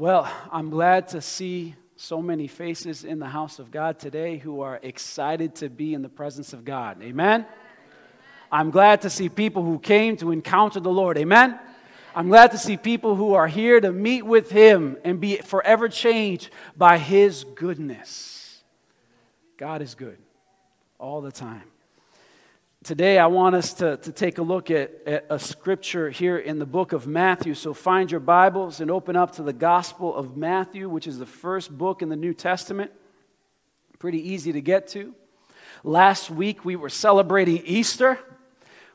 Well, I'm glad to see so many faces in the house of God today who are excited to be in the presence of God. Amen? I'm glad to see people who came to encounter the Lord. Amen? I'm glad to see people who are here to meet with Him and be forever changed by His goodness. God is good all the time. Today, I want us to, to take a look at, at a scripture here in the book of Matthew. So find your Bibles and open up to the Gospel of Matthew, which is the first book in the New Testament. Pretty easy to get to. Last week, we were celebrating Easter.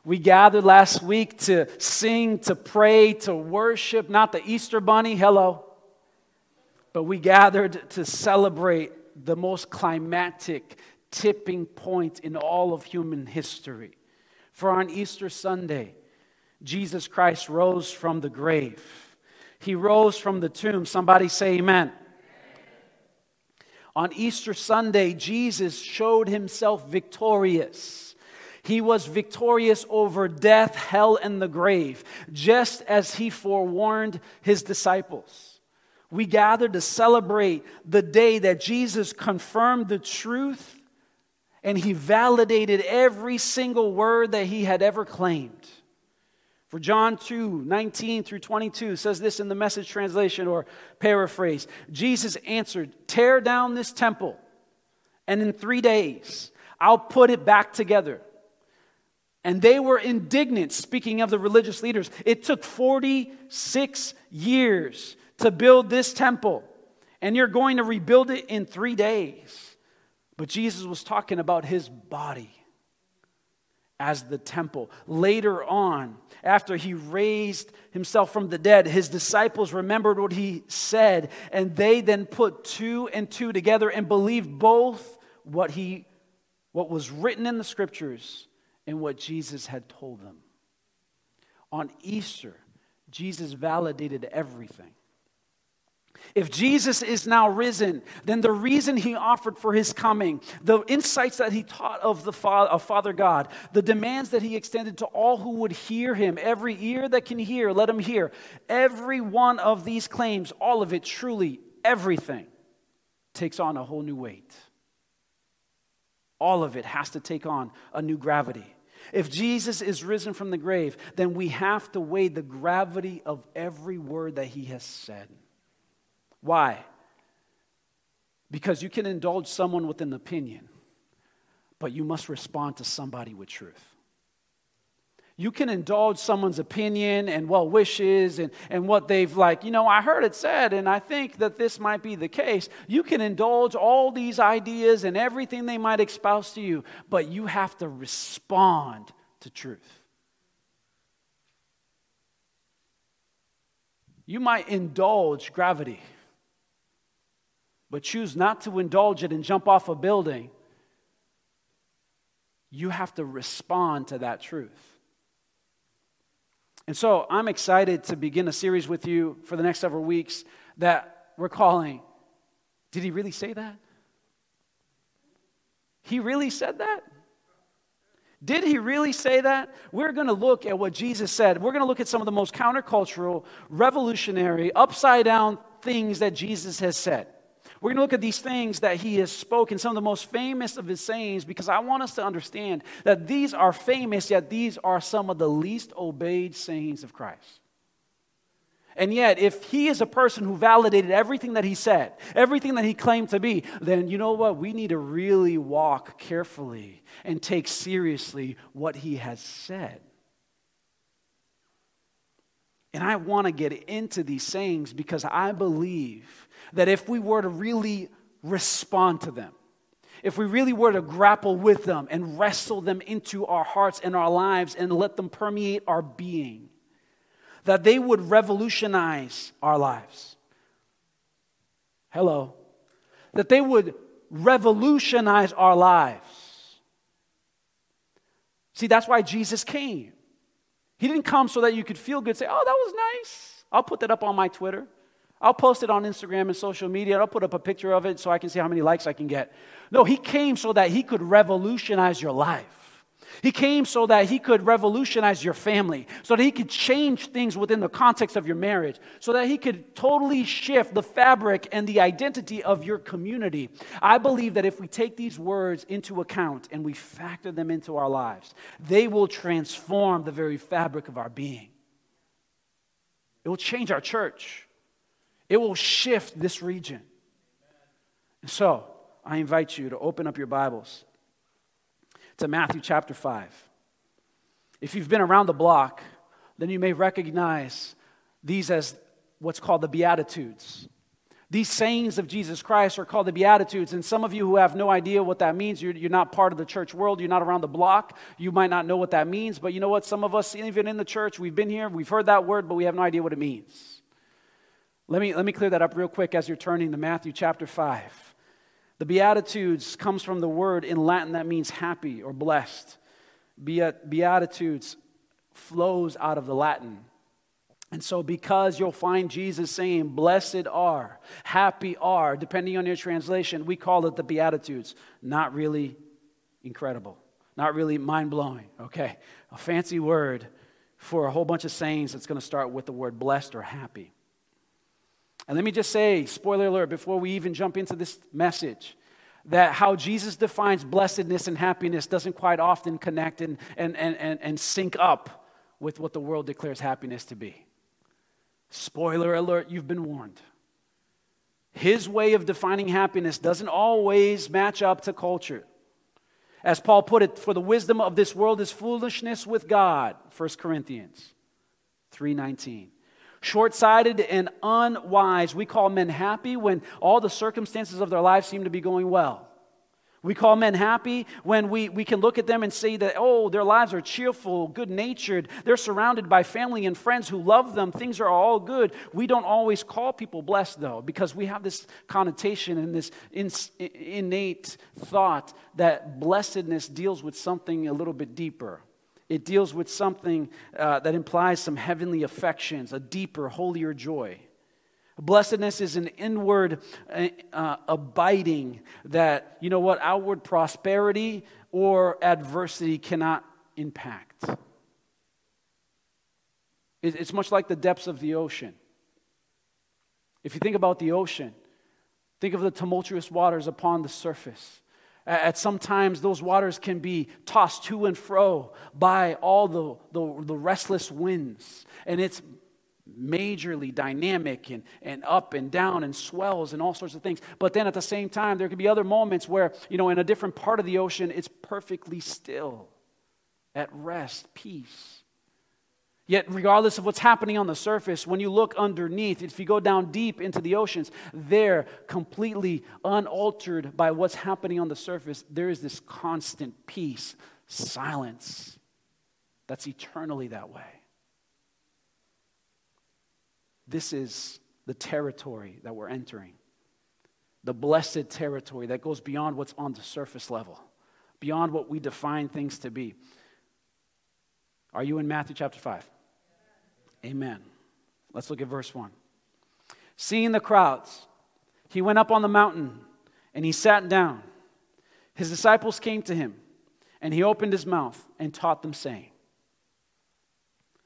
We gathered last week to sing, to pray, to worship, not the Easter bunny, hello, but we gathered to celebrate the most climactic tipping point in all of human history. For on Easter Sunday, Jesus Christ rose from the grave. He rose from the tomb. Somebody say amen. On Easter Sunday, Jesus showed himself victorious. He was victorious over death, hell, and the grave, just as he forewarned his disciples. We gather to celebrate the day that Jesus confirmed the truth and he validated every single word that he had ever claimed. For John 2 19 through 22 says this in the message translation or paraphrase Jesus answered, Tear down this temple, and in three days I'll put it back together. And they were indignant, speaking of the religious leaders. It took 46 years to build this temple, and you're going to rebuild it in three days. But Jesus was talking about his body as the temple. Later on, after he raised himself from the dead, his disciples remembered what he said, and they then put two and two together and believed both what he what was written in the scriptures and what Jesus had told them. On Easter, Jesus validated everything. If Jesus is now risen, then the reason he offered for his coming, the insights that he taught of the Father, of Father God, the demands that he extended to all who would hear him, every ear that can hear, let him hear. Every one of these claims, all of it, truly, everything, takes on a whole new weight. All of it has to take on a new gravity. If Jesus is risen from the grave, then we have to weigh the gravity of every word that he has said. Why? Because you can indulge someone with an opinion, but you must respond to somebody with truth. You can indulge someone's opinion and well wishes and, and what they've like, you know, I heard it said, and I think that this might be the case. You can indulge all these ideas and everything they might espouse to you, but you have to respond to truth. You might indulge gravity but choose not to indulge it and jump off a building, you have to respond to that truth. And so I'm excited to begin a series with you for the next several weeks that we're calling Did he really say that? He really said that? Did he really say that? We're going to look at what Jesus said. We're going to look at some of the most countercultural, revolutionary, upside down things that Jesus has said. We're going to look at these things that he has spoken, some of the most famous of his sayings, because I want us to understand that these are famous, yet these are some of the least obeyed sayings of Christ. And yet, if he is a person who validated everything that he said, everything that he claimed to be, then you know what? We need to really walk carefully and take seriously what he has said. And I want to get into these sayings because I believe that if we were to really respond to them, if we really were to grapple with them and wrestle them into our hearts and our lives and let them permeate our being, that they would revolutionize our lives. Hello. That they would revolutionize our lives. See, that's why Jesus came. He didn't come so that you could feel good, say, oh, that was nice. I'll put that up on my Twitter. I'll post it on Instagram and social media. I'll put up a picture of it so I can see how many likes I can get. No, he came so that he could revolutionize your life. He came so that he could revolutionize your family, so that he could change things within the context of your marriage, so that he could totally shift the fabric and the identity of your community. I believe that if we take these words into account and we factor them into our lives, they will transform the very fabric of our being. It will change our church, it will shift this region. And so, I invite you to open up your Bibles to Matthew chapter 5. If you've been around the block, then you may recognize these as what's called the Beatitudes. These sayings of Jesus Christ are called the Beatitudes. And some of you who have no idea what that means, you're, you're, not part of the church world, you're not around the block, you might not know what that means. But you know what? Some of us, even in the church, we've been here, we've heard that word, but we have no idea what it means. Let me, let me clear that up real quick as you're turning to Matthew chapter 5. The Beatitudes comes from the word in Latin that means happy or blessed. Beatitudes flows out of the Latin. And so, because you'll find Jesus saying, Blessed are, happy are, depending on your translation, we call it the Beatitudes. Not really incredible, not really mind blowing, okay? A fancy word for a whole bunch of sayings that's going to start with the word blessed or happy. And let me just say, spoiler alert, before we even jump into this message, that how Jesus defines blessedness and happiness doesn't quite often connect and, and, and, and, and sync up with what the world declares happiness to be. Spoiler alert, you've been warned. His way of defining happiness doesn't always match up to culture. As Paul put it, for the wisdom of this world is foolishness with God, 1 Corinthians 3:19 short sighted and unwise. We call men happy when all the circumstances of their life seem to be going well. We call men happy when we, we can look at them and say that, oh, their lives are cheerful, good natured. They're surrounded by family and friends who love them. Things are all good. We don't always call people blessed, though, because we have this connotation and this innate thought that blessedness deals with something a little bit deeper. It deals with something uh, that implies some heavenly affections, a deeper, holier joy. Blessedness is an inward uh, uh, abiding that, you know what, outward prosperity or adversity cannot impact. It's much like the depths of the ocean. If you think about the ocean, think of the tumultuous waters upon the surface. At some times, those waters can be tossed to and fro by all the, the, the, restless winds. And it's majorly dynamic and, and up and down and swells and all sorts of things. But then at the same time, there can be other moments where, you know, in a different part of the ocean, it's perfectly still, at rest, peace. Yet, regardless of what's happening on the surface, when you look underneath, if you go down deep into the oceans, they're completely unaltered by what's happening on the surface. There is this constant peace, silence that's eternally that way. This is the territory that we're entering, the blessed territory that goes beyond what's on the surface level, beyond what we define things to be. Are you in Matthew chapter 5? Amen. Let's look at verse 1. Seeing the crowds, he went up on the mountain and he sat down. His disciples came to him, and he opened his mouth and taught them, saying,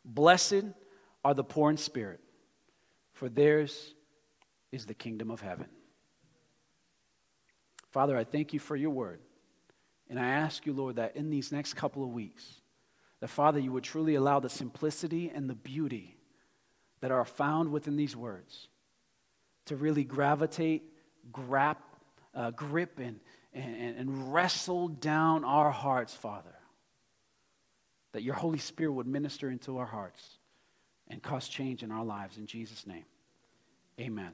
Blessed are the poor in spirit, for theirs is the kingdom of heaven. Father, I thank you for your word. And I ask you, Lord, that in these next couple of weeks, that, Father, you would truly allow the simplicity and the beauty that are found within these words to really gravitate, grab, uh, grip, and, and, and wrestle down our hearts, Father. That your Holy Spirit would minister into our hearts and cause change in our lives. In Jesus' name, amen.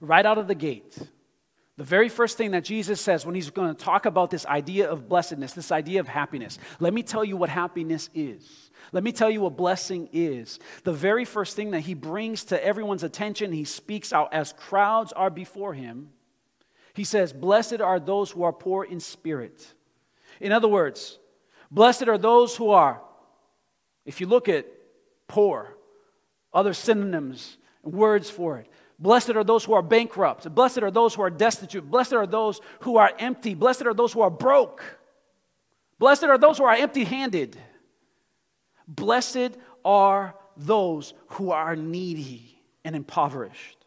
Right out of the gate, the very first thing that Jesus says when he's going to talk about this idea of blessedness, this idea of happiness, let me tell you what happiness is. Let me tell you what blessing is. The very first thing that he brings to everyone's attention, he speaks out as crowds are before him. He says, Blessed are those who are poor in spirit. In other words, blessed are those who are, if you look at poor, other synonyms, words for it, Blessed are those who are bankrupt. Blessed are those who are destitute. Blessed are those who are empty. Blessed are those who are broke. Blessed are those who are empty handed. Blessed are those who are needy and impoverished.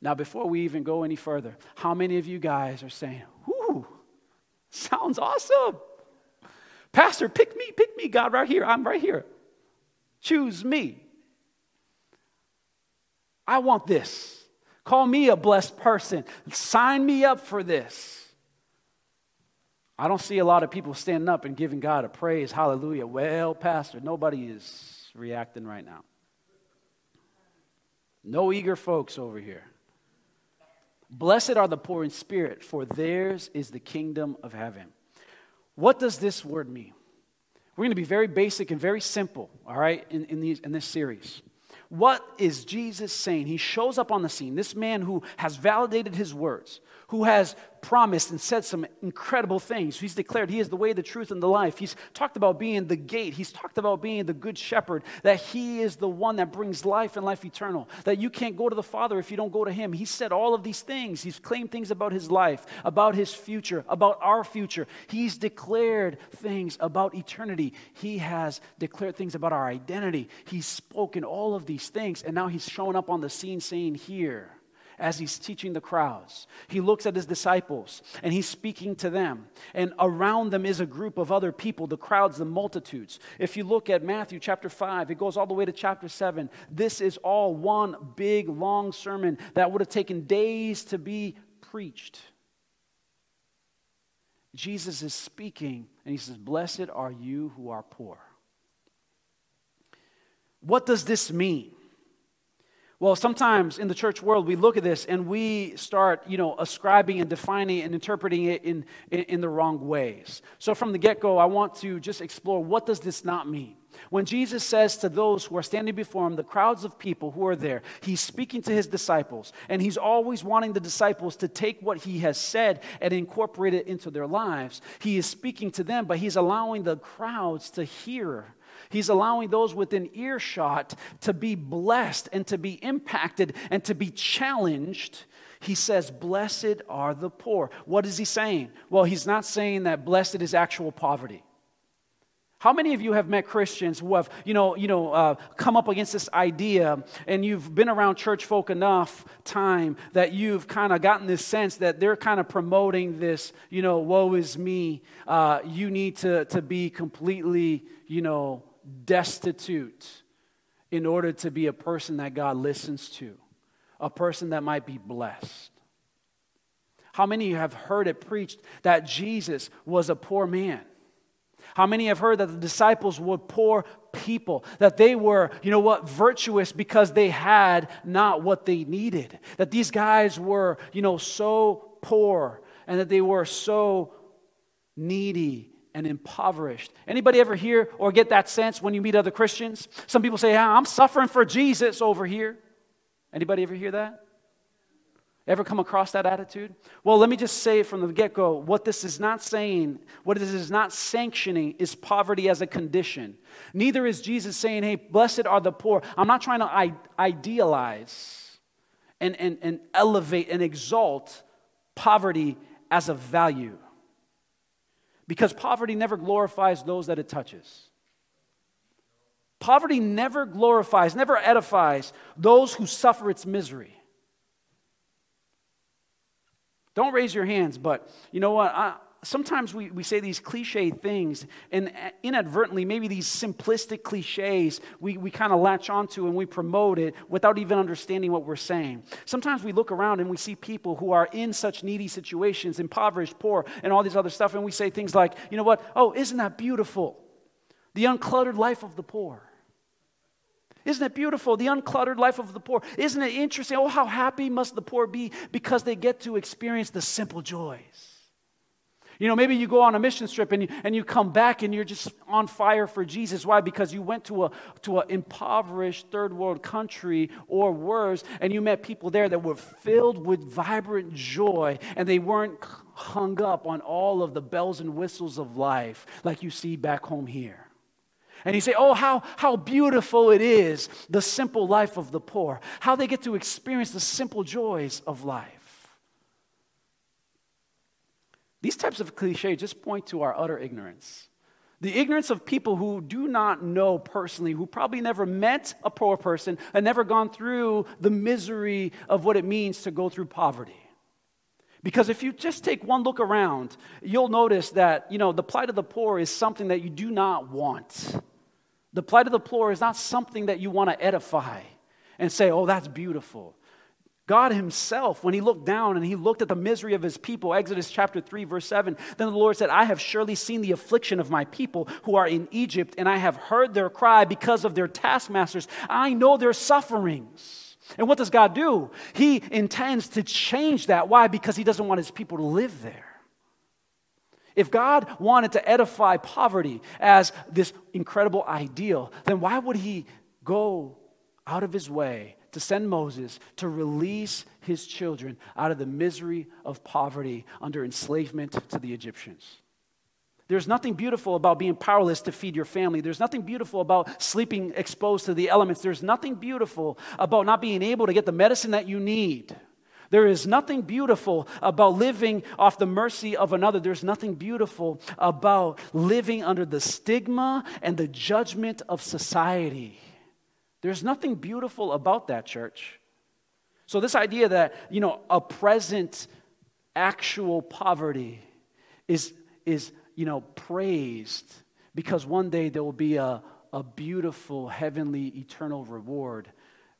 Now, before we even go any further, how many of you guys are saying, Whoo, sounds awesome? Pastor, pick me, pick me, God, right here. I'm right here. Choose me. I want this. Call me a blessed person. Sign me up for this. I don't see a lot of people standing up and giving God a praise. Hallelujah. Well, Pastor, nobody is reacting right now. No eager folks over here. Blessed are the poor in spirit, for theirs is the kingdom of heaven. What does this word mean? We're going to be very basic and very simple, all right, in, in, these, in this series. What is Jesus saying? He shows up on the scene, this man who has validated his words, who has promised and said some incredible things. He's declared he is the way, the truth, and the life. He's talked about being the gate. He's talked about being the good shepherd, that he is the one that brings life and life eternal, that you can't go to the Father if you don't go to him. He said all of these things. He's claimed things about his life, about his future, about our future. He's declared things about eternity. He has declared things about our identity. He's spoken all of these things, and now he's showing up on the scene saying, Here as he's teaching the crowds. He looks at his disciples and he's speaking to them. And around them is a group of other people, the crowds, the multitudes. If you look at Matthew chapter 5, it goes all the way to chapter 7. This is all one big, long sermon that would have taken days to be preached. Jesus is speaking and he says, Blessed are you who are poor. What does this mean? Well, sometimes in the church world, we look at this and we start, you know, ascribing and defining and interpreting it in, in, in the wrong ways. So from the get-go, I want to just explore what does this not mean? When Jesus says to those who are standing before him, the crowds of people who are there, he's speaking to his disciples, and he's always wanting the disciples to take what he has said and incorporate it into their lives. He is speaking to them, but he's allowing the crowds to hear He's allowing those within earshot to be blessed and to be impacted and to be challenged. He says, Blessed are the poor. What is he saying? Well, he's not saying that blessed is actual poverty. How many of you have met Christians who have, you know, you know, uh, come up against this idea, and you've been around church folk enough time that you've kind of gotten this sense that they're kind of promoting this, you know, woe is me. Uh, you need to to be completely, you know, destitute in order to be a person that God listens to, a person that might be blessed. How many have heard it preached that Jesus was a poor man? How many have heard that the disciples were poor people, that they were, you know what, virtuous because they had not what they needed, that these guys were, you know, so poor and that they were so needy and impoverished. Anybody ever hear or get that sense when you meet other Christians? Some people say, yeah, I'm suffering for Jesus over here. Anybody ever hear that? Ever come across that attitude? Well, let me just say from the get go what this is not saying, what this is not sanctioning is poverty as a condition. Neither is Jesus saying, hey, blessed are the poor. I'm not trying to idealize and, and, and elevate and exalt poverty as a value because poverty never glorifies those that it touches. Poverty never glorifies, never edifies those who suffer its misery. Don't raise your hands, but you know what? I, sometimes we, we say these cliche things, and uh, inadvertently, maybe these simplistic cliches, we, we kind of latch onto and we promote it without even understanding what we're saying. Sometimes we look around and we see people who are in such needy situations, impoverished, poor, and all these other stuff, and we say things like, you know what? Oh, isn't that beautiful? The uncluttered life of the poor. Isn't it beautiful? The uncluttered life of the poor. Isn't it interesting? Oh, how happy must the poor be because they get to experience the simple joys. You know, maybe you go on a mission trip and you, and you come back and you're just on fire for Jesus. Why? Because you went to a to an impoverished third world country or worse, and you met people there that were filled with vibrant joy, and they weren't hung up on all of the bells and whistles of life like you see back home here. And you say, Oh, how, how beautiful it is, the simple life of the poor, how they get to experience the simple joys of life. These types of cliches just point to our utter ignorance. The ignorance of people who do not know personally, who probably never met a poor person and never gone through the misery of what it means to go through poverty. Because if you just take one look around, you'll notice that, you know, the plight of the poor is something that you do not want. The plight of the poor is not something that you want to edify and say, oh, that's beautiful. God Himself, when He looked down and He looked at the misery of His people, Exodus chapter 3, verse 7, then the Lord said, I have surely seen the affliction of my people who are in Egypt, and I have heard their cry because of their taskmasters. I know their sufferings. And what does God do? He intends to change that. Why? Because He doesn't want His people to live there. If God wanted to edify poverty as this incredible ideal, then why would He go out of His way to send Moses to release his children out of the misery of poverty under enslavement to the Egyptians. There's nothing beautiful about being powerless to feed your family. There's nothing beautiful about sleeping exposed to the elements. There's nothing beautiful about not being able to get the medicine that you need. There is nothing beautiful about living off the mercy of another. There's nothing beautiful about living under the stigma and the judgment of society. There's nothing beautiful about that, church. So, this idea that, you know, a present actual poverty is, is you know, praised because one day there will be a, a beautiful, heavenly, eternal reward.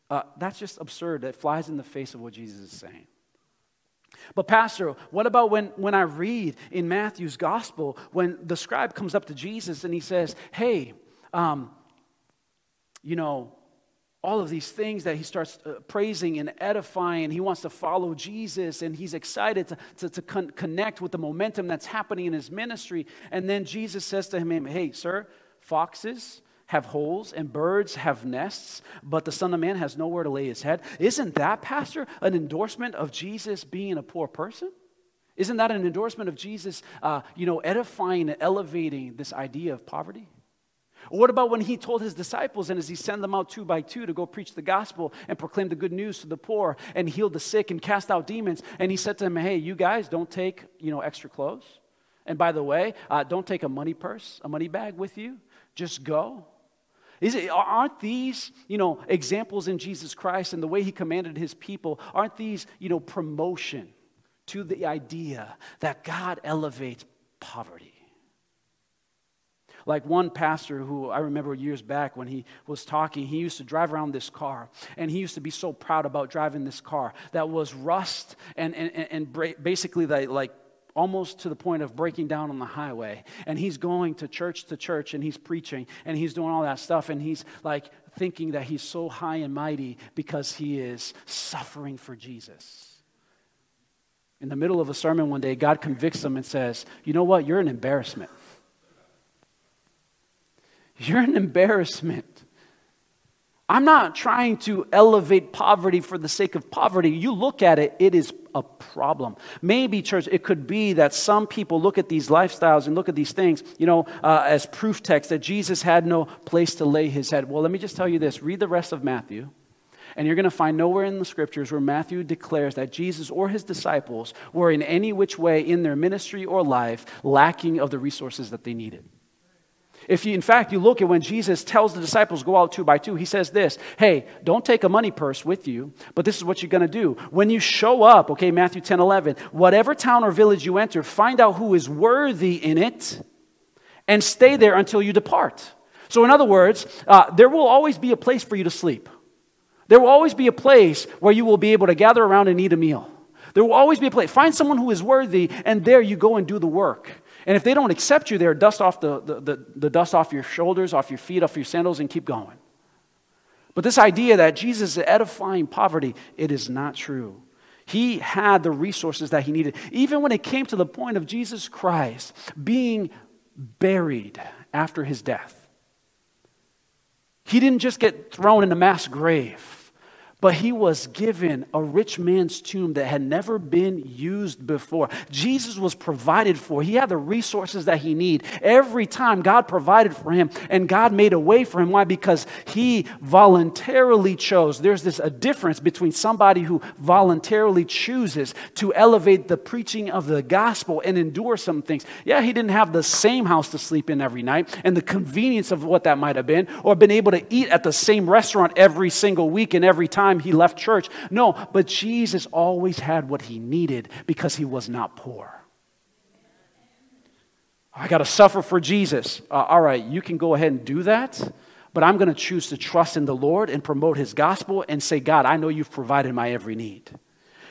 Uh, that's just absurd. That flies in the face of what Jesus is saying. But, Pastor, what about when, when I read in Matthew's gospel when the scribe comes up to Jesus and he says, Hey, um, you know, all of these things that he starts uh, praising and edifying. He wants to follow Jesus and he's excited to, to, to con- connect with the momentum that's happening in his ministry. And then Jesus says to him, Hey, sir, foxes have holes and birds have nests, but the Son of Man has nowhere to lay his head. Isn't that, Pastor, an endorsement of Jesus being a poor person? Isn't that an endorsement of Jesus, uh, you know, edifying and elevating this idea of poverty? What about when he told his disciples and as he sent them out two by two to go preach the gospel and proclaim the good news to the poor and heal the sick and cast out demons? And he said to them, Hey, you guys don't take, you know, extra clothes. And by the way, uh, don't take a money purse, a money bag with you. Just go. Is it, aren't these, you know, examples in Jesus Christ and the way he commanded his people, aren't these, you know, promotion to the idea that God elevates poverty? Like one pastor who I remember years back when he was talking, he used to drive around this car, and he used to be so proud about driving this car that was rust and, and, and basically like almost to the point of breaking down on the highway. And he's going to church to church and he's preaching and he's doing all that stuff. And he's like thinking that he's so high and mighty because he is suffering for Jesus. In the middle of a sermon one day, God convicts him and says, You know what? You're an embarrassment. You're an embarrassment. I'm not trying to elevate poverty for the sake of poverty. You look at it, it is a problem. Maybe, church, it could be that some people look at these lifestyles and look at these things, you know, uh, as proof text that Jesus had no place to lay his head. Well, let me just tell you this read the rest of Matthew. And you're going to find nowhere in the scriptures where Matthew declares that Jesus or his disciples were in any which way in their ministry or life lacking of the resources that they needed. If you, in fact, you look at when Jesus tells the disciples go out two by two, he says this Hey, don't take a money purse with you, but this is what you're going to do. When you show up, okay, Matthew 10 11, whatever town or village you enter, find out who is worthy in it and stay there until you depart. So, in other words, uh, there will always be a place for you to sleep. There will always be a place where you will be able to gather around and eat a meal. There will always be a place. Find someone who is worthy, and there you go and do the work. And if they don't accept you there, dust off the, the, the, the dust off your shoulders, off your feet, off your sandals, and keep going. But this idea that Jesus is edifying poverty, it is not true. He had the resources that he needed. Even when it came to the point of Jesus Christ being buried after his death, he didn't just get thrown in a mass grave. But he was given a rich man's tomb that had never been used before. Jesus was provided for. He had the resources that he needed. Every time God provided for him and God made a way for him. Why? Because he voluntarily chose. There's this a difference between somebody who voluntarily chooses to elevate the preaching of the gospel and endure some things. Yeah, he didn't have the same house to sleep in every night and the convenience of what that might have been, or been able to eat at the same restaurant every single week and every time time he left church. No, but Jesus always had what he needed because he was not poor. I got to suffer for Jesus. Uh, all right, you can go ahead and do that, but I'm going to choose to trust in the Lord and promote his gospel and say, God, I know you've provided my every need.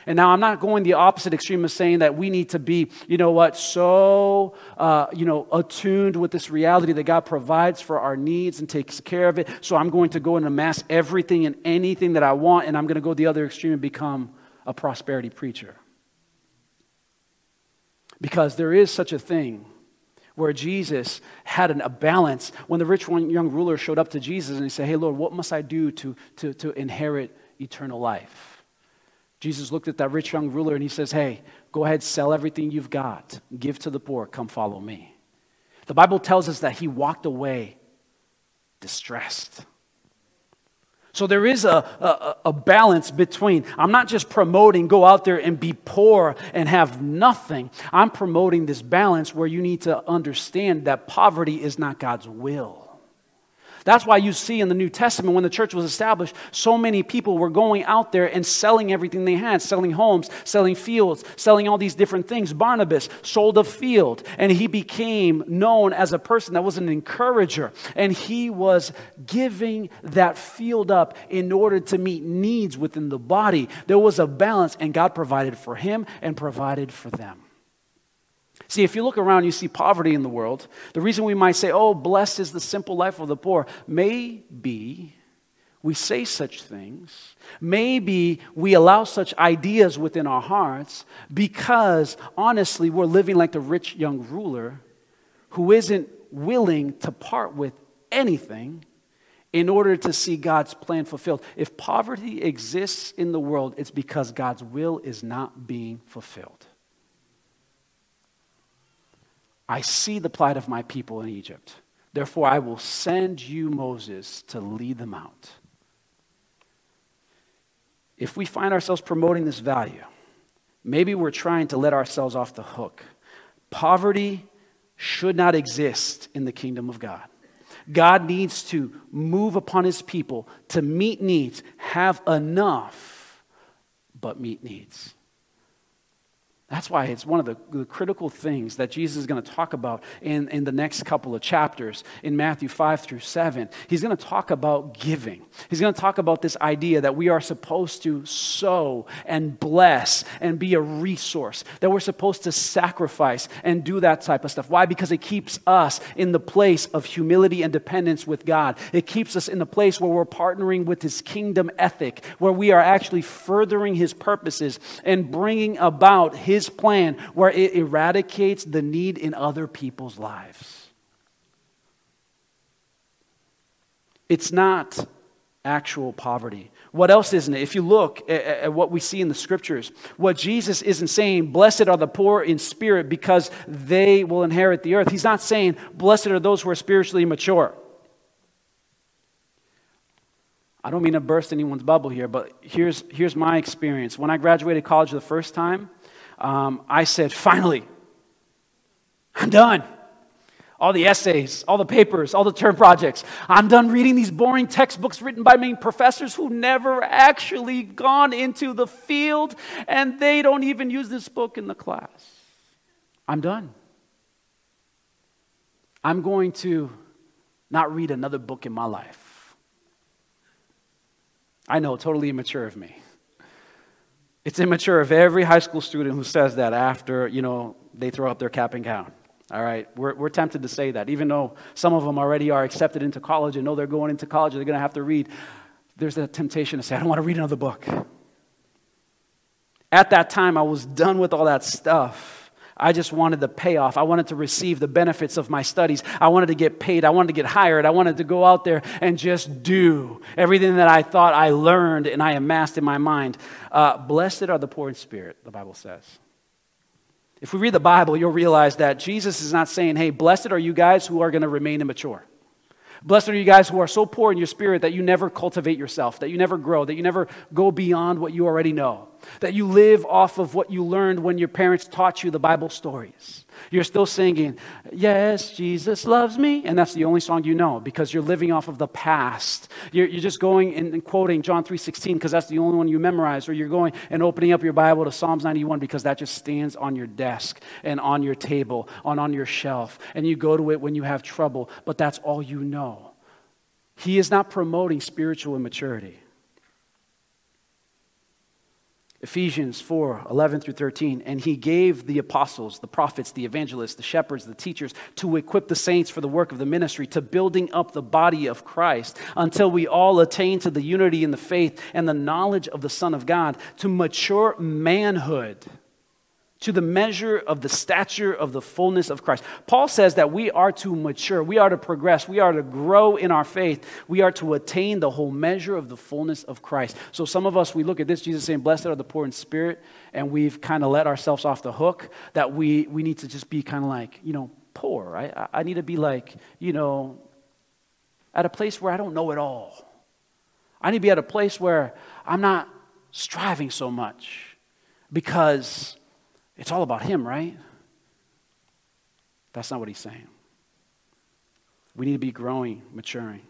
And now I'm not going the opposite extreme of saying that we need to be, you know what, so, uh, you know, attuned with this reality that God provides for our needs and takes care of it. So I'm going to go and amass everything and anything that I want, and I'm going to go the other extreme and become a prosperity preacher. Because there is such a thing where Jesus had an, a balance. When the rich young ruler showed up to Jesus and he said, Hey, Lord, what must I do to, to, to inherit eternal life? Jesus looked at that rich young ruler and he says, Hey, go ahead, sell everything you've got, give to the poor, come follow me. The Bible tells us that he walked away distressed. So there is a, a, a, balance between, I'm not just promoting go out there and be poor and have nothing. I'm promoting this balance where you need to understand that poverty is not God's will. That's why you see in the New Testament, when the church was established, so many people were going out there and selling everything they had selling homes, selling fields, selling all these different things. Barnabas sold a field, and he became known as a person that was an encourager. And he was giving that field up in order to meet needs within the body. There was a balance, and God provided for him and provided for them. See, if you look around, you see poverty in the world. The reason we might say, oh, blessed is the simple life of the poor, maybe we say such things. Maybe we allow such ideas within our hearts because, honestly, we're living like the rich young ruler who isn't willing to part with anything in order to see God's plan fulfilled. If poverty exists in the world, it's because God's will is not being fulfilled. I see the plight of my people in Egypt. Therefore, I will send you, Moses, to lead them out. If we find ourselves promoting this value, maybe we're trying to let ourselves off the hook. Poverty should not exist in the kingdom of God. God needs to move upon his people to meet needs, have enough, but meet needs. That's why it's one of the, the, critical things that Jesus is going to talk about in, in the next couple of chapters in Matthew 5 through 7. He's going to talk about giving. He's going to talk about this idea that we are supposed to sow and bless and be a resource, that we're supposed to sacrifice and do that type of stuff. Why? Because it keeps us in the place of humility and dependence with God. It keeps us in the place where we're partnering with His kingdom ethic, where we are actually furthering His purposes and bringing about His his plan where it eradicates the need in other people's lives. It's not actual poverty. What else isn't it? If you look at, at, what we see in the scriptures, what Jesus isn't saying, blessed are the poor in spirit because they will inherit the earth. He's not saying, blessed are those who are spiritually mature. I don't mean to burst anyone's bubble here, but here's, here's my experience. When I graduated college the first time, um, I said, finally, I'm done. All the essays, all the papers, all the term projects. I'm done reading these boring textbooks written by main professors who never actually gone into the field and they don't even use this book in the class. I'm done. I'm going to not read another book in my life. I know, totally immature of me. It's immature of every high school student who says that after, you know, they throw up their cap and gown. All right, we're, we're tempted to say that, even though some of them already are accepted into college and know they're going into college, they're going to have to read. There's a temptation to say, I don't want to read another book. At that time, I was done with all that stuff. I just wanted the payoff. I wanted to receive the benefits of my studies. I wanted to get paid. I wanted to get hired. I wanted to go out there and just do everything that I thought I learned and I amassed in my mind. Uh, blessed are the poor in spirit, the Bible says. If we read the Bible, you'll realize that Jesus is not saying, hey, blessed are you guys who are going to remain immature. Blessed are you guys who are so poor in your spirit that you never cultivate yourself, that you never grow, that you never go beyond what you already know, that you live off of what you learned when your parents taught you the Bible stories. You're still singing, Yes, Jesus loves me. And that's the only song you know because you're living off of the past. You're, you're just going and, quoting John 3.16 because that's the only one you memorize. Or you're going and opening up your Bible to Psalms 91 because that just stands on your desk and on your table, on, on your shelf. And you go to it when you have trouble, but that's all you know. He is not promoting spiritual immaturity. Ephesians 4 11 through 13. And he gave the apostles, the prophets, the evangelists, the shepherds, the teachers to equip the saints for the work of the ministry, to building up the body of Christ until we all attain to the unity in the faith and the knowledge of the Son of God, to mature manhood to the measure of the stature of the fullness of Christ. Paul says that we are to mature, we are to progress, we are to grow in our faith, we are to attain the whole measure of the fullness of Christ. So some of us, we look at this, Jesus saying, Blessed are the poor in spirit, and we've kind of let ourselves off the hook that we, we need to just be kind of like, you know, poor. I, I need to be like, you know, at a place where I don't know it all. I need to be at a place where I'm not striving so much because it's all about Him, right? That's not what He's saying. We need to be growing, maturing.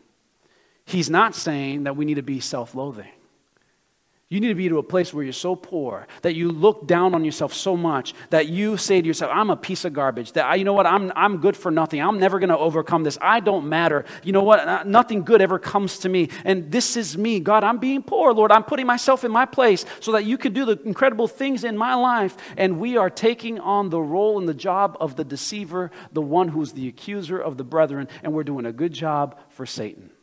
He's not saying that we need to be self loathing. You need to be to a place where you're so poor that you look down on yourself so much that you say to yourself, I'm a piece of garbage. That I, you know what? I'm, I'm good for nothing. I'm never going to overcome this. I don't matter. You know what? Uh, nothing good ever comes to me. And this is me. God, I'm being poor, Lord. I'm putting myself in my place so that you can do the incredible things in my life. And we are taking on the role and the job of the deceiver, the one who's the accuser of the brethren. And we're doing a good job for Satan.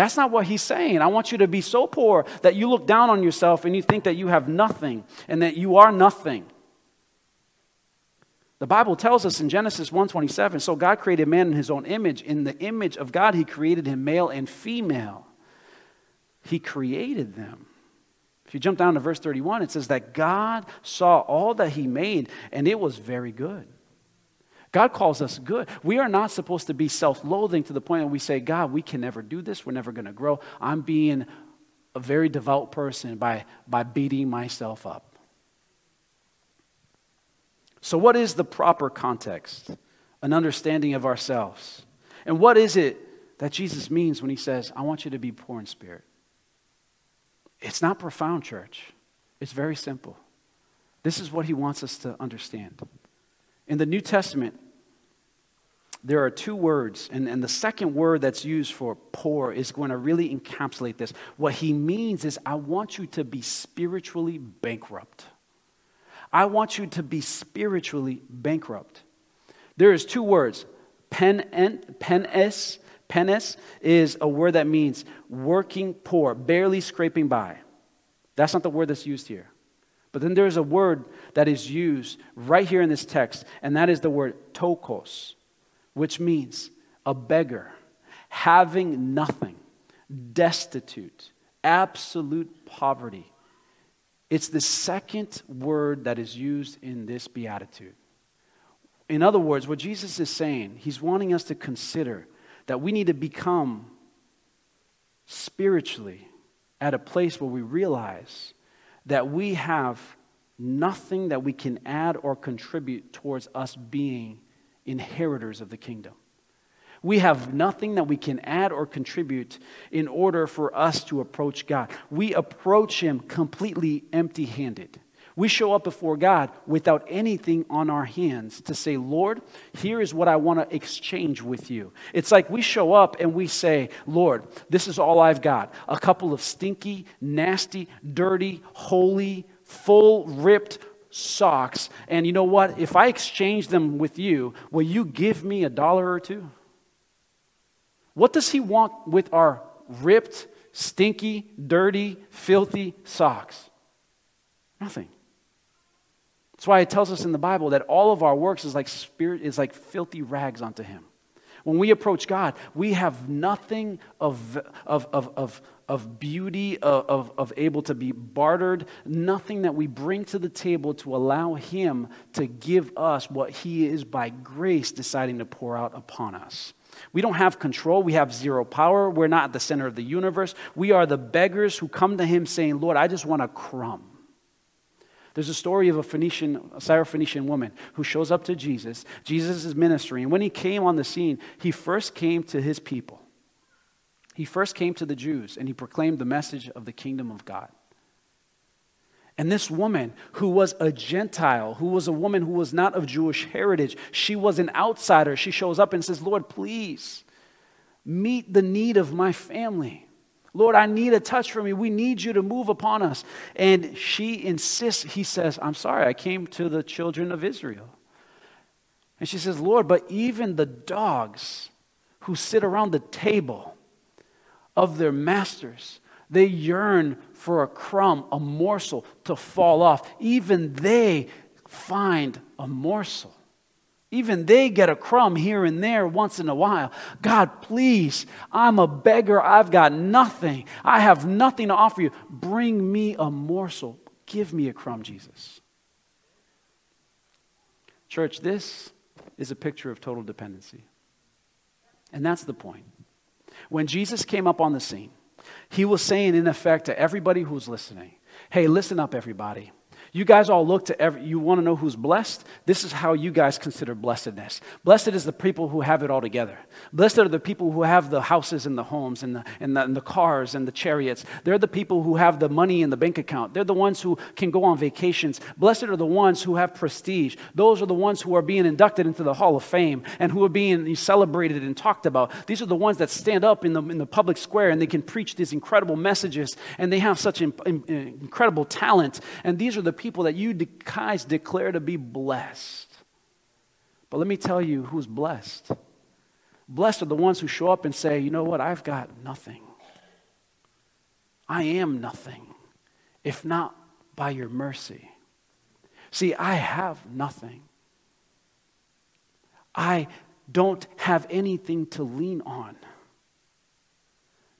That's not what he's saying. I want you to be so poor that you look down on yourself and you think that you have nothing and that you are nothing. The Bible tells us in Genesis 1:27, so God created man in his own image, in the image of God he created him male and female. He created them. If you jump down to verse 31, it says that God saw all that he made and it was very good. God calls us good. We are not supposed to be self loathing to the point that we say, God, we can never do this. We're never going to grow. I'm being a very devout person by, by beating myself up. So, what is the proper context, an understanding of ourselves? And what is it that Jesus means when he says, I want you to be poor in spirit? It's not profound, church. It's very simple. This is what he wants us to understand. In the New Testament, there are two words, and, and the second word that's used for poor is going to really encapsulate this. What he means is, I want you to be spiritually bankrupt. I want you to be spiritually bankrupt. There is two words. Pen, penes, penes is a word that means working poor, barely scraping by. That's not the word that's used here. But then there's a word that is used right here in this text, and that is the word ptochos, which means a beggar, having nothing, destitute, absolute poverty. It's the second word that is used in this beatitude. In other words, what Jesus is saying, he's wanting us to consider that we need to become spiritually at a place where we realize that we have nothing that we can add or contribute towards us being inheritors of the kingdom. We have nothing that we can add or contribute in order for us to approach God. We approach Him completely empty handed. We show up before God without anything on our hands to say, Lord, here is what I want to exchange with you. It's like we show up and we say, Lord, this is all I've got a couple of stinky, nasty, dirty, holey, full, ripped socks. And you know what? If I exchange them with you, will you give me a dollar or two? What does he want with our ripped, stinky, dirty, filthy socks? Nothing. That's why it tells us in the Bible that all of our works is like spirit is like filthy rags unto him. When we approach God, we have nothing of, of, of, of, of beauty, of, of, able to be bartered, nothing that we bring to the table to allow Him to give us what He is by grace deciding to pour out upon us. We don't have control. We have zero power. We're not at the center of the universe. We are the beggars who come to Him saying, Lord, I just want a crumb. There's a story of a Phoenician, a Syrophoenician woman who shows up to Jesus. Jesus is ministering. And when he came on the scene, he first came to his people. He first came to the Jews and he proclaimed the message of the kingdom of God. And this woman, who was a Gentile, who was a woman who was not of Jewish heritage, she was an outsider. She shows up and says, Lord, please meet the need of my family. Lord, I need a touch from you. We need you to move upon us. And she insists, he says, I'm sorry, I came to the children of Israel. And she says, Lord, but even the dogs who sit around the table of their masters, they yearn for a crumb, a morsel to fall off. Even they find a morsel. Even they get a crumb here and there once in a while. God, please, I'm a beggar. I've got nothing. I have nothing to offer you. Bring me a morsel. Give me a crumb, Jesus. Church, this is a picture of total dependency. And that's the point. When Jesus came up on the scene, he was saying, in effect, to everybody who's listening, hey, listen up, everybody. You guys all look to every, you want to know who's blessed? This is how you guys consider blessedness. Blessed is the people who have it all together. Blessed are the people who have the houses and the homes and the, and the, and the cars and the chariots. They're the people who have the money in the bank account. They're the ones who can go on vacations. Blessed are the ones who have prestige. Those are the ones who are being inducted into the Hall of Fame and who are being celebrated and talked about. These are the ones that stand up in the, in the public square and they can preach these incredible messages and they have such in, in, incredible talent. And these are the people that you guys declare to be blessed. But let me tell you who's blessed. Blessed are the ones who show up and say, you know what, I've got nothing. I am nothing, if not by your mercy. See, I have nothing. I don't have anything to lean on.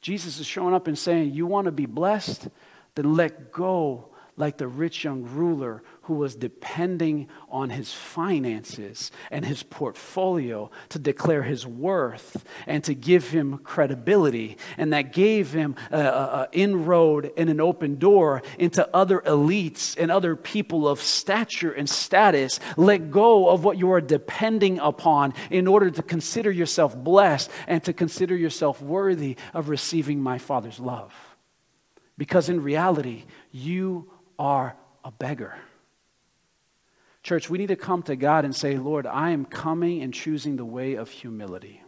Jesus is showing up and saying, You want to be blessed? Then let go like the rich young ruler who was depending on his finances and his portfolio to declare his worth and to give him credibility. And that gave him an inroad and an open door into other elites and other people of stature and status. Let go of what you are depending upon in order to consider yourself blessed and to consider yourself worthy of receiving my Father's love. Because in reality, you are a beggar. Church, we need to come to God and say, Lord, I am coming and choosing the way of humility.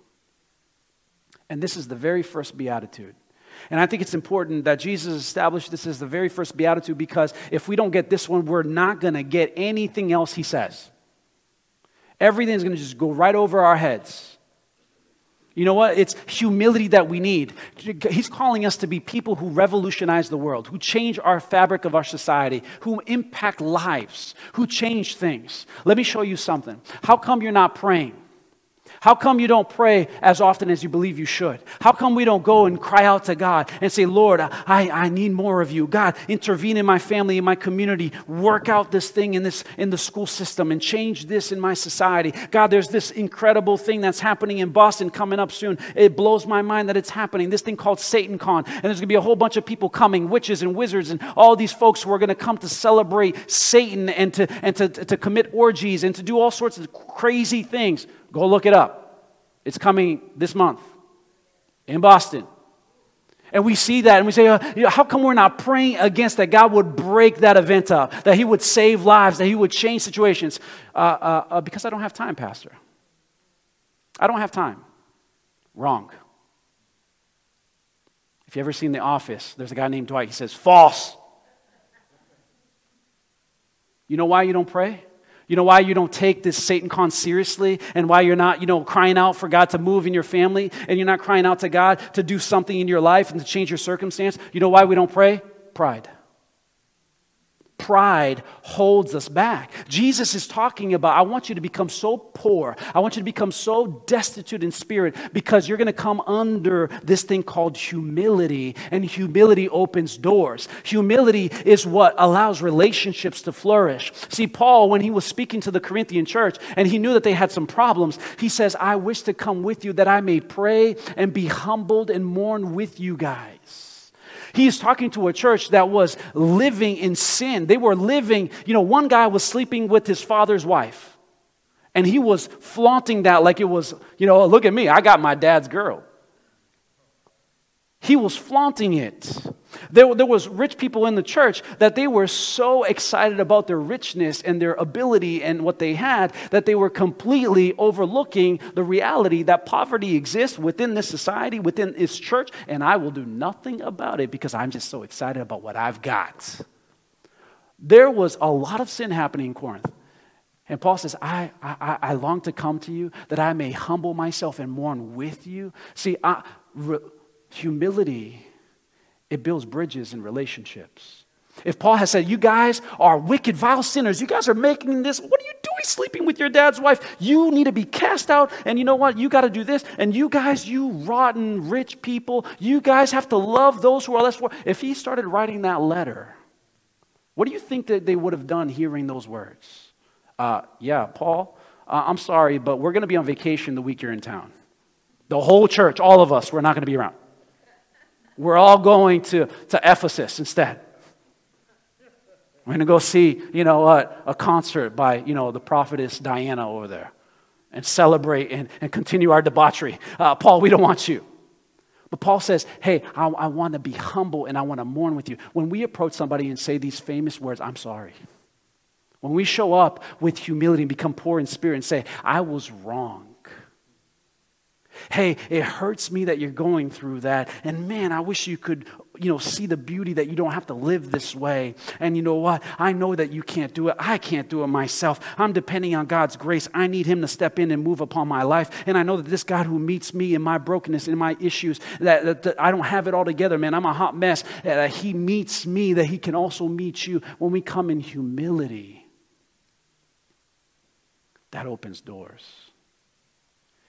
And this is the very first beatitude. And I think it's important that Jesus established this as the very first beatitude because if we don't get this one, we're not going to get anything else he says. Everything's going to just go right over our heads. You know what? It's humility that we need. He's calling us to be people who revolutionize the world, who change our fabric of our society, who impact lives, who change things. Let me show you something. How come you're not praying? How come you don't pray as often as you believe you should? How come we don't go and cry out to God and say, Lord, I, I need more of you. God, intervene in my family, in my community. Work out this thing in, this, in the school system and change this in my society. God, there's this incredible thing that's happening in Boston coming up soon. It blows my mind that it's happening. This thing called Satan Con. And there's going to be a whole bunch of people coming, witches and wizards and all these folks who are going to come to celebrate Satan and to, and to, to commit orgies and to do all sorts of crazy things. Go look it up. It's coming this month in Boston. And we see that and we say, uh, how come we're not praying against that God would break that event up, that He would save lives, that He would change situations? Uh, uh, uh because I don't have time, Pastor. I don't have time. Wrong. If you've ever seen The Office, there's a guy named Dwight. He says, false. You know why you don't pray? You know why you don't take this Satan con seriously and why you're not, you know, crying out for God to move in your family and you're not crying out to God to do something in your life and to change your circumstance? You know why we don't pray? Pride. Pride holds us back. Jesus is talking about, I want you to become so poor. I want you to become so destitute in spirit because you're going to come under this thing called humility, and humility opens doors. Humility is what allows relationships to flourish. See, Paul, when he was speaking to the Corinthian church and he knew that they had some problems, he says, I wish to come with you that I may pray and be humbled and mourn with you guys. He's talking to a church that was living in sin. They were living, you know, one guy was sleeping with his father's wife, and he was flaunting that like it was, you know, look at me, I got my dad's girl. He was flaunting it. There, there was rich people in the church that they were so excited about their richness and their ability and what they had that they were completely overlooking the reality that poverty exists within this society, within this church, and I will do nothing about it because I'm just so excited about what I've got. There was a lot of sin happening in Corinth. And Paul says, I, I, I long to come to you that I may humble myself and mourn with you. See, I, re, humility, it builds bridges and relationships. If Paul has said, You guys are wicked, vile sinners, you guys are making this, what are you doing sleeping with your dad's wife? You need to be cast out, and you know what? You got to do this. And you guys, you rotten rich people, you guys have to love those who are less. If he started writing that letter, what do you think that they would have done hearing those words? Uh, yeah, Paul, uh, I'm sorry, but we're going to be on vacation the week you're in town. The whole church, all of us, we're not going to be around. We're all going to, to Ephesus instead. We're going to go see, you know what, a concert by, you know, the prophetess Diana over there and celebrate and, and continue our debauchery. Uh, Paul, we don't want you. But Paul says, hey, I, I want to be humble and I want to mourn with you. When we approach somebody and say these famous words, I'm sorry. When we show up with humility and become poor in spirit and say, I was wrong. Hey, it hurts me that you're going through that. And man, I wish you could, you know, see the beauty that you don't have to live this way. And you know what? I know that you can't do it. I can't do it myself. I'm depending on God's grace. I need Him to step in and move upon my life. And I know that this God who meets me in my brokenness, in my issues, that, that, that I don't have it all together, man. I'm a hot mess. That He meets me, that He can also meet you when we come in humility. That opens doors.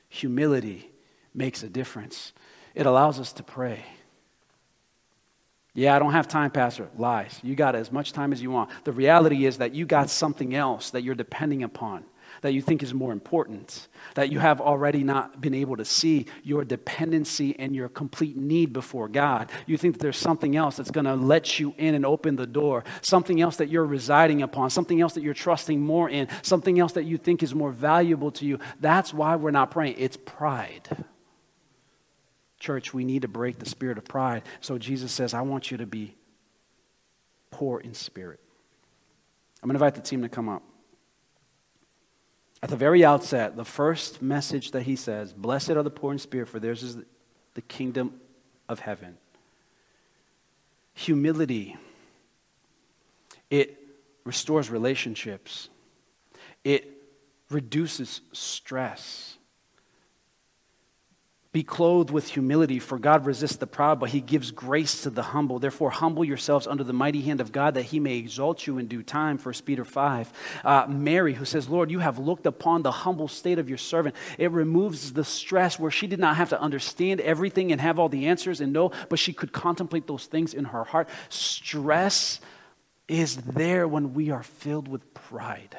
Humility makes a difference. It allows us to pray. Yeah, I don't have time, Pastor. Lies. You got as much time as you want. The reality is that you got something else that you're depending upon that you think is more important, that you have already not been able to see your dependency and your complete need before God. You think that there's something else that's going to let you in and open the door, something else that you're residing upon, something else that you're trusting more in, something else that you think is more valuable to you. That's why we're not praying. It's pride. Church, we need to break the spirit of pride. So Jesus says, I want you to be poor in spirit. I'm going to invite the team to come up. At the very outset, the first message that he says, Blessed are the poor in spirit, for theirs is the kingdom of heaven. Humility, it restores relationships, it reduces stress. Be clothed with humility, for God resists the proud, but he gives grace to the humble. Therefore, humble yourselves under the mighty hand of God, that he may exalt you in due time. First Peter 5. Uh, Mary, who says, Lord, you have looked upon the humble state of your servant. It removes the stress where she did not have to understand everything and have all the answers and know, but she could contemplate those things in her heart. Stress is there when we are filled with pride.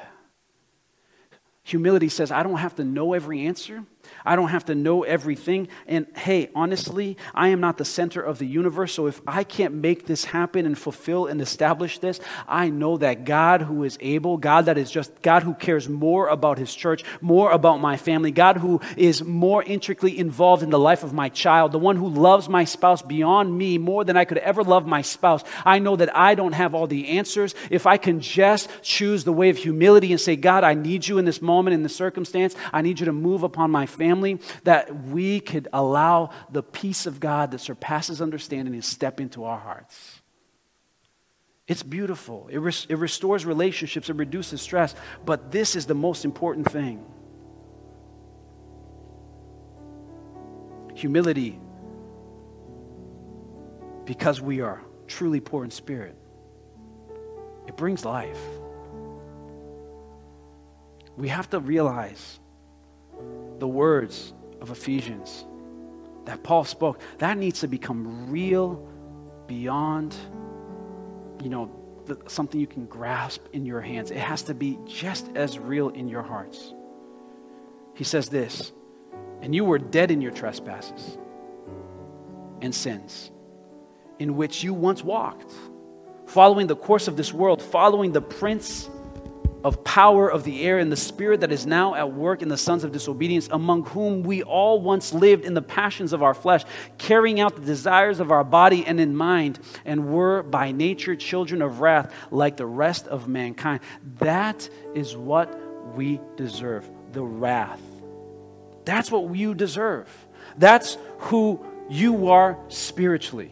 Humility says, I don't have to know every answer. I don't have to know everything. And hey, honestly, I am not the center of the universe. So if I can't make this happen and fulfill and establish this, I know that God who is able, God that is just, God who cares more about his church, more about my family, God who is more intricately involved in the life of my child, the one who loves my spouse beyond me more than I could ever love my spouse. I know that I don't have all the answers. If I can just choose the way of humility and say, God, I need you in this moment, in this circumstance, I need you to move upon my family that we could allow the peace of God that surpasses understanding to step into our hearts. It's beautiful. It, res- it restores relationships, it reduces stress, but this is the most important thing. Humility, because we are truly poor in spirit, it brings life. We have to realize the words of Ephesians that Paul spoke, that needs to become real beyond, you know, the, something you can grasp in your hands. It has to be just as real in your hearts. He says this, and you were dead in your trespasses and sins, in which you once walked, following the course of this world, following the prince of power of the air and the spirit that is now at work in the sons of disobedience, among whom we all once lived in the passions of our flesh, carrying out the desires of our body and in mind, and were by nature children of wrath like the rest of mankind. That is what we deserve the wrath. That's what you deserve. That's who you are spiritually.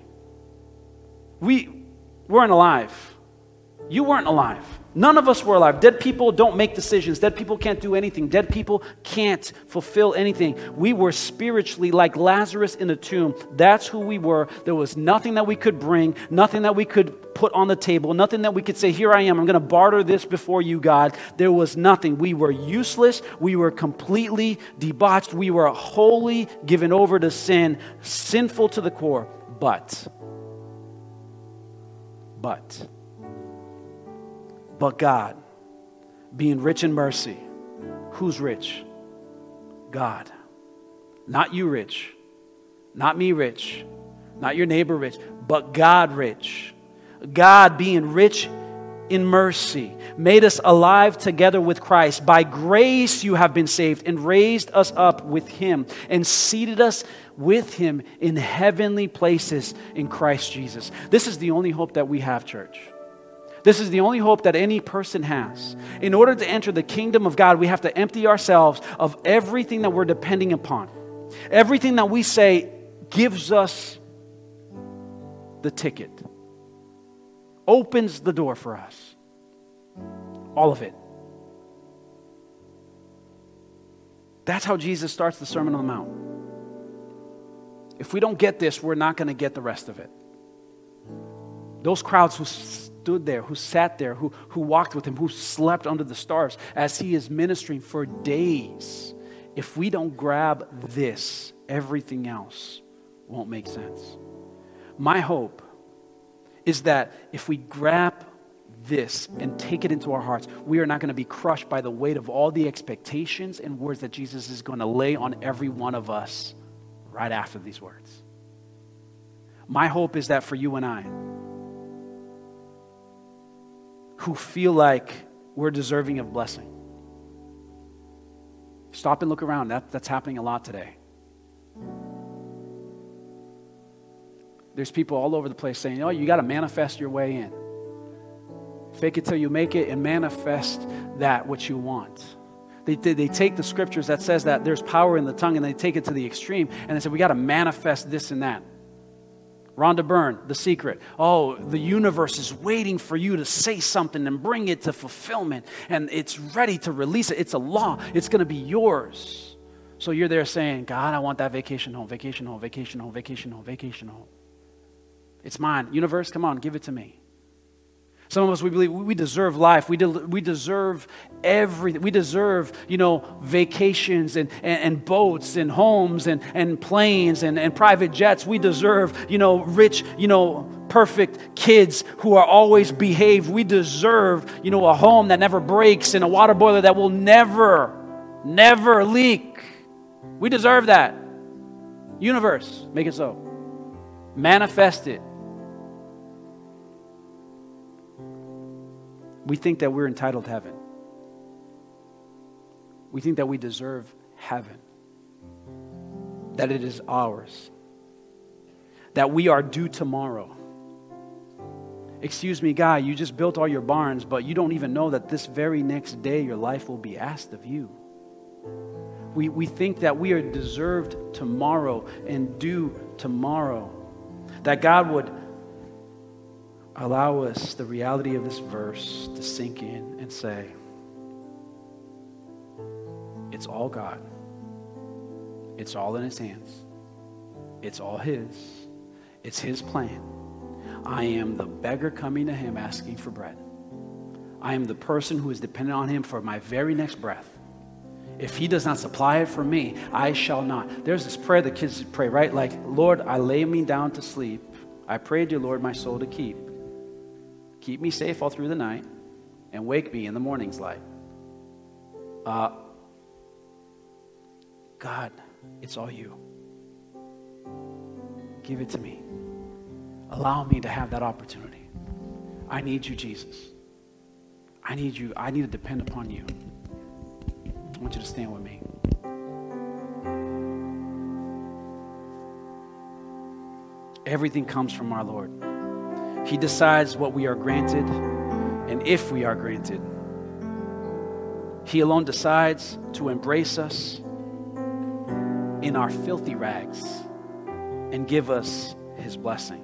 We weren't alive. You weren't alive. None of us were alive. Dead people don't make decisions. Dead people can't do anything. Dead people can't fulfill anything. We were spiritually like Lazarus in a tomb. That's who we were. There was nothing that we could bring, nothing that we could put on the table, nothing that we could say, Here I am, I'm going to barter this before you, God. There was nothing. We were useless. We were completely debauched. We were wholly given over to sin, sinful to the core. But, but, but God, being rich in mercy, who's rich? God. Not you rich, not me rich, not your neighbor rich, but God rich. God being rich in mercy made us alive together with Christ. By grace you have been saved and raised us up with him and seated us with him in heavenly places in Christ Jesus. This is the only hope that we have, church. This is the only hope that any person has. In order to enter the kingdom of God, we have to empty ourselves of everything that we're depending upon. Everything that we say gives us the ticket, opens the door for us. All of it. That's how Jesus starts the Sermon on the Mount. If we don't get this, we're not going to get the rest of it. Those crowds who stood there, who sat there, who, who walked with him, who slept under the stars as he is ministering for days. If we don't grab this, everything else won't make sense. My hope is that if we grab this and take it into our hearts, we are not going to be crushed by the weight of all the expectations and words that Jesus is going to lay on every one of us right after these words. My hope is that for you and I, who feel like we're deserving of blessing. Stop and look around. That, that's happening a lot today. There's people all over the place saying, oh, you got to manifest your way in. Fake it till you make it and manifest that what you want. They, they, they, take the scriptures that says that there's power in the tongue and they take it to the extreme and they say, we got to manifest this and that. Rhonda Byrne, The Secret. Oh, the universe is waiting for you to say something and bring it to fulfillment, and it's ready to release it. It's a law, it's going to be yours. So you're there saying, God, I want that vacation home, vacation home, vacation home, vacation home, vacation home. It's mine. Universe, come on, give it to me. Some of us, we believe we deserve life. We, de- we deserve everything. We deserve, you know, vacations and, and, and, boats and homes and, and planes and, and private jets. We deserve, you know, rich, you know, perfect kids who are always behaved. We deserve, you know, a home that never breaks and a water boiler that will never, never leak. We deserve that. Universe, make it so. Manifest it. We think that we're entitled to heaven. We think that we deserve heaven, that it is ours, that we are due tomorrow. Excuse me, guy, you just built all your barns, but you don't even know that this very next day your life will be asked of you. We, we think that we are deserved tomorrow and due tomorrow. That God would allow us the reality of this verse to sink in and say, it's all God. It's all in His hands. It's all His. It's His plan. I am the beggar coming to Him asking for bread. I am the person who is dependent on Him for my very next breath. If He does not supply it for me, I shall not. There's this prayer the kids pray, right? Like, Lord, I lay me down to sleep. I pray, dear Lord, my soul to keep. Keep me safe all through the night and wake me in the morning's light. Uh, God, it's all you. Give it to me. Allow me to have that opportunity. I need you, Jesus. I need you. I need to depend upon you. I want you to stand with me. Everything comes from our Lord. He decides what we are granted and if we are granted. He alone decides to embrace us in our filthy rags and give us his blessing.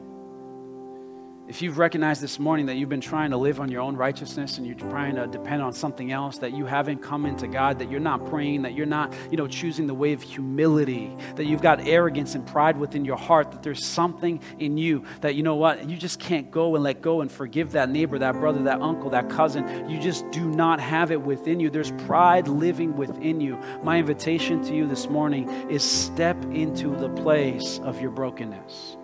If you've recognized this morning that you've been trying to live on your own righteousness and you're trying to depend on something else, that you haven't come into God, that you're not praying, that you're not, you know, choosing the way of humility, that you've got arrogance and pride within your heart, that there's something in you that, you know what, you just can't go and let go and forgive that neighbor, that brother, that uncle, that cousin. You just do not have it within you. There's pride living within you. My invitation to you this morning is step into the place of your brokenness.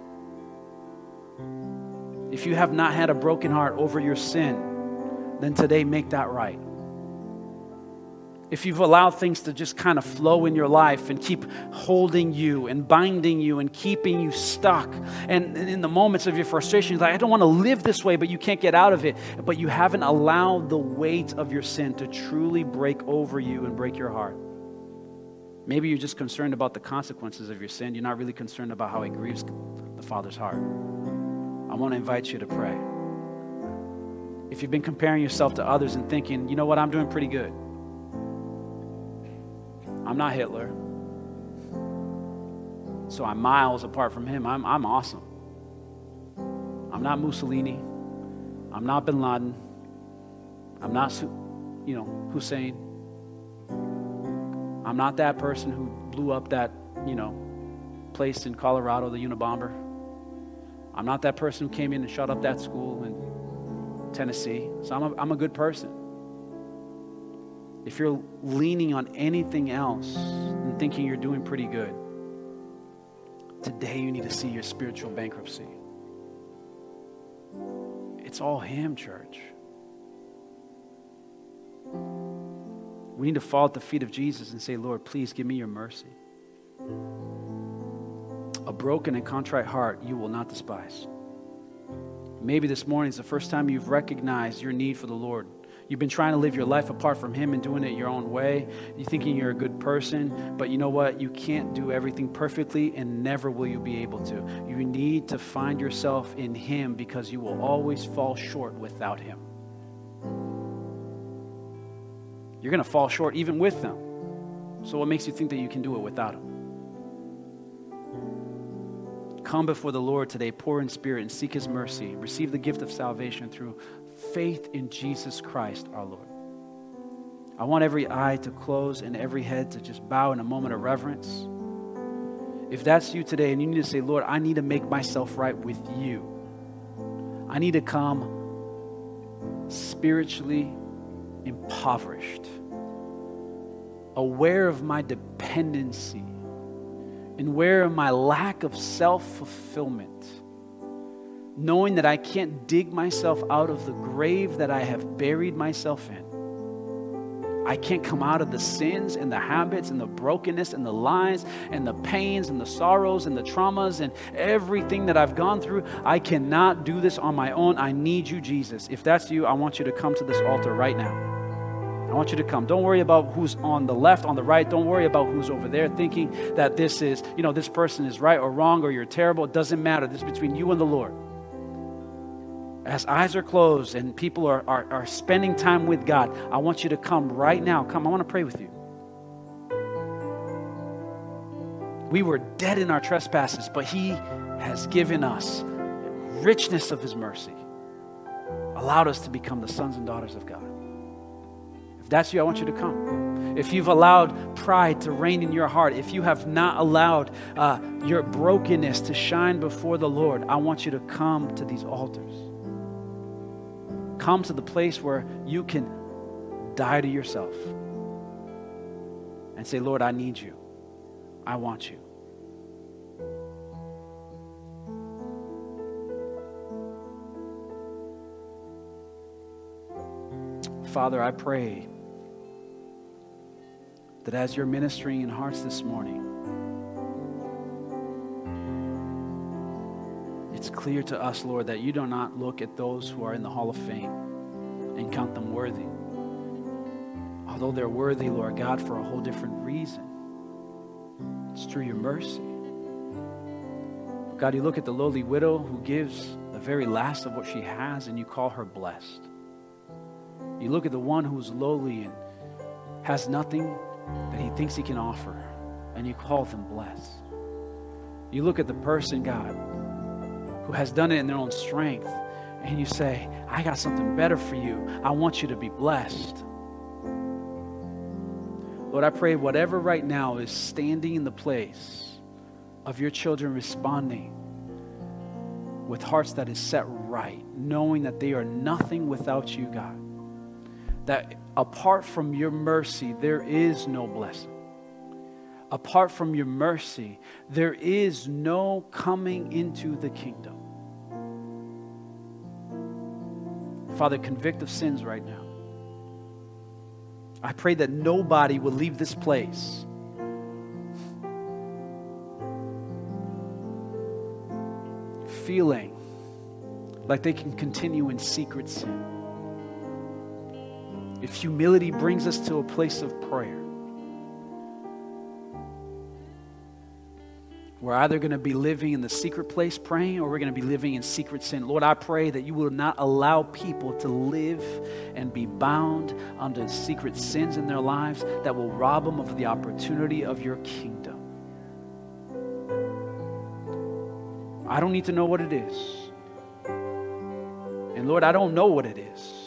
If you have not had a broken heart over your sin, then today make that right. If you've allowed things to just kind of flow in your life and keep holding you and binding you and keeping you stuck, and in the moments of your frustration, like, I don't want to live this way, but you can't get out of it, but you haven't allowed the weight of your sin to truly break over you and break your heart. Maybe you're just concerned about the consequences of your sin. You're not really concerned about how it grieves the Father's heart. I want to invite you to pray. If you've been comparing yourself to others and thinking, you know what, I'm doing pretty good. I'm not Hitler. So I'm miles apart from him. I'm, I'm awesome. I'm not Mussolini. I'm not bin Laden. I'm not, you know, Hussein. I'm not that person who blew up that, you know, place in Colorado, the Unabomber. I'm not that person who came in and shut up that school in Tennessee. So I'm a, I'm a good person. If you're leaning on anything else and thinking you're doing pretty good, today you need to see your spiritual bankruptcy. It's all Him, church. We need to fall at the feet of Jesus and say, Lord, please give me your mercy a broken and contrite heart you will not despise. Maybe this morning is the first time you've recognized your need for the Lord. You've been trying to live your life apart from Him and doing it your own way. You're thinking you're a good person, but you know what? You can't do everything perfectly and never will you be able to. You need to find yourself in Him because you will always fall short without Him. You're going to fall short even with them. So, what makes you think that you can do it without Him? Come before the Lord today, poor in spirit, and seek his mercy. Receive the gift of salvation through faith in Jesus Christ our Lord. I want every eye to close and every head to just bow in a moment of reverence. If that's you today and you need to say, Lord, I need to make myself right with you, I need to come spiritually impoverished, aware of my dependency and where my lack of self fulfillment, knowing that I can't dig myself out of the grave that I have buried myself in. I can't come out of the sins and the habits and the brokenness and the lies and the pains and the sorrows and the traumas and everything that I've gone through. I cannot do this on my own. I need you, Jesus. If that's you, I want you to come to this altar right now. I want you to come. Don't worry about who's on the left, on the right. Don't worry about who's over there thinking that this is, you know, this person is right or wrong or you're terrible. It doesn't matter. This is between you and the Lord. As eyes are closed and people are, are, are spending time with God, I want you to come right now. Come, I want to pray with you. We were dead in our trespasses, but He has given us richness of His mercy, allowed us to become the sons and daughters of God. That's you, I want you to come. If you've allowed pride to reign in your heart, if you have not allowed uh, your brokenness to shine before the Lord, I want you to come to these altars. come to the place where you can die to yourself and say, Lord, I need you. I want you. Father, I pray that as you're ministering in hearts this morning, it's clear to us, Lord, that you do not look at those who are in the Hall of Fame and count them worthy. Although they're worthy, Lord God, for a whole different reason. It's through your mercy. God, you look at the lowly widow who gives the very last of what she has and you call her blessed. You look at the one who's lowly and has nothing that he thinks he can offer, and you call them blessed. You look at the person, God, who has done it in their own strength, and you say, I got something better for you. I want you to be blessed. Lord, I pray whatever right now is standing in the place of your children responding with hearts that is set right, knowing that they are nothing without you, God that apart from your mercy, there is no blessing. Apart from your mercy, there is no coming into the kingdom. Father, convict of sins right now. I pray that nobody will leave this place feeling like they can continue in secret sin if humility brings us to a place of prayer, we're either going to be living in the secret place praying or we're going to be living in secret sin. Lord, I pray that you will not allow people to live and be bound under secret sins in their lives that will rob them of the opportunity of your kingdom. I don't need to know what it is. And Lord, I don't know what it is.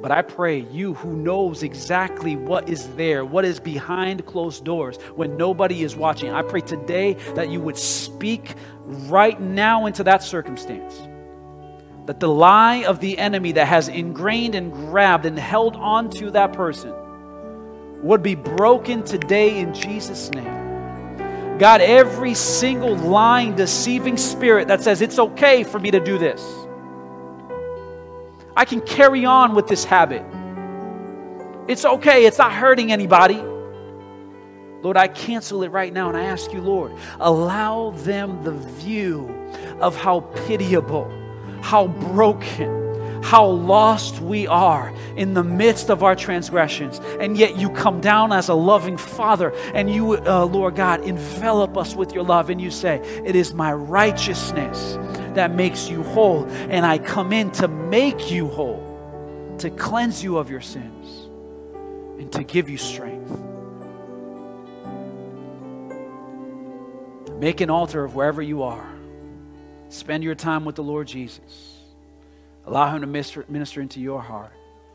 But I pray you who knows exactly what is there, what is behind closed doors when nobody is watching, I pray today that you would speak right now into that circumstance. That the lie of the enemy that has ingrained and grabbed and held on to that person would be broken today in Jesus' name. God, every single lying, deceiving spirit that says it's okay for me to do this I can carry on with this habit. It's okay, it's not hurting anybody. Lord, I cancel it right now and I ask you, Lord, allow them the view of how pitiable, how broken, how lost we are in the midst of our transgressions. And yet you come down as a loving Father and you, uh, Lord God, envelop us with your love and you say, It is my righteousness that makes you whole. And I come in to make you whole, to cleanse you of your sins, and to give you strength. Make an altar of wherever you are. Spend your time with the Lord Jesus. Allow Him to minister, into your heart.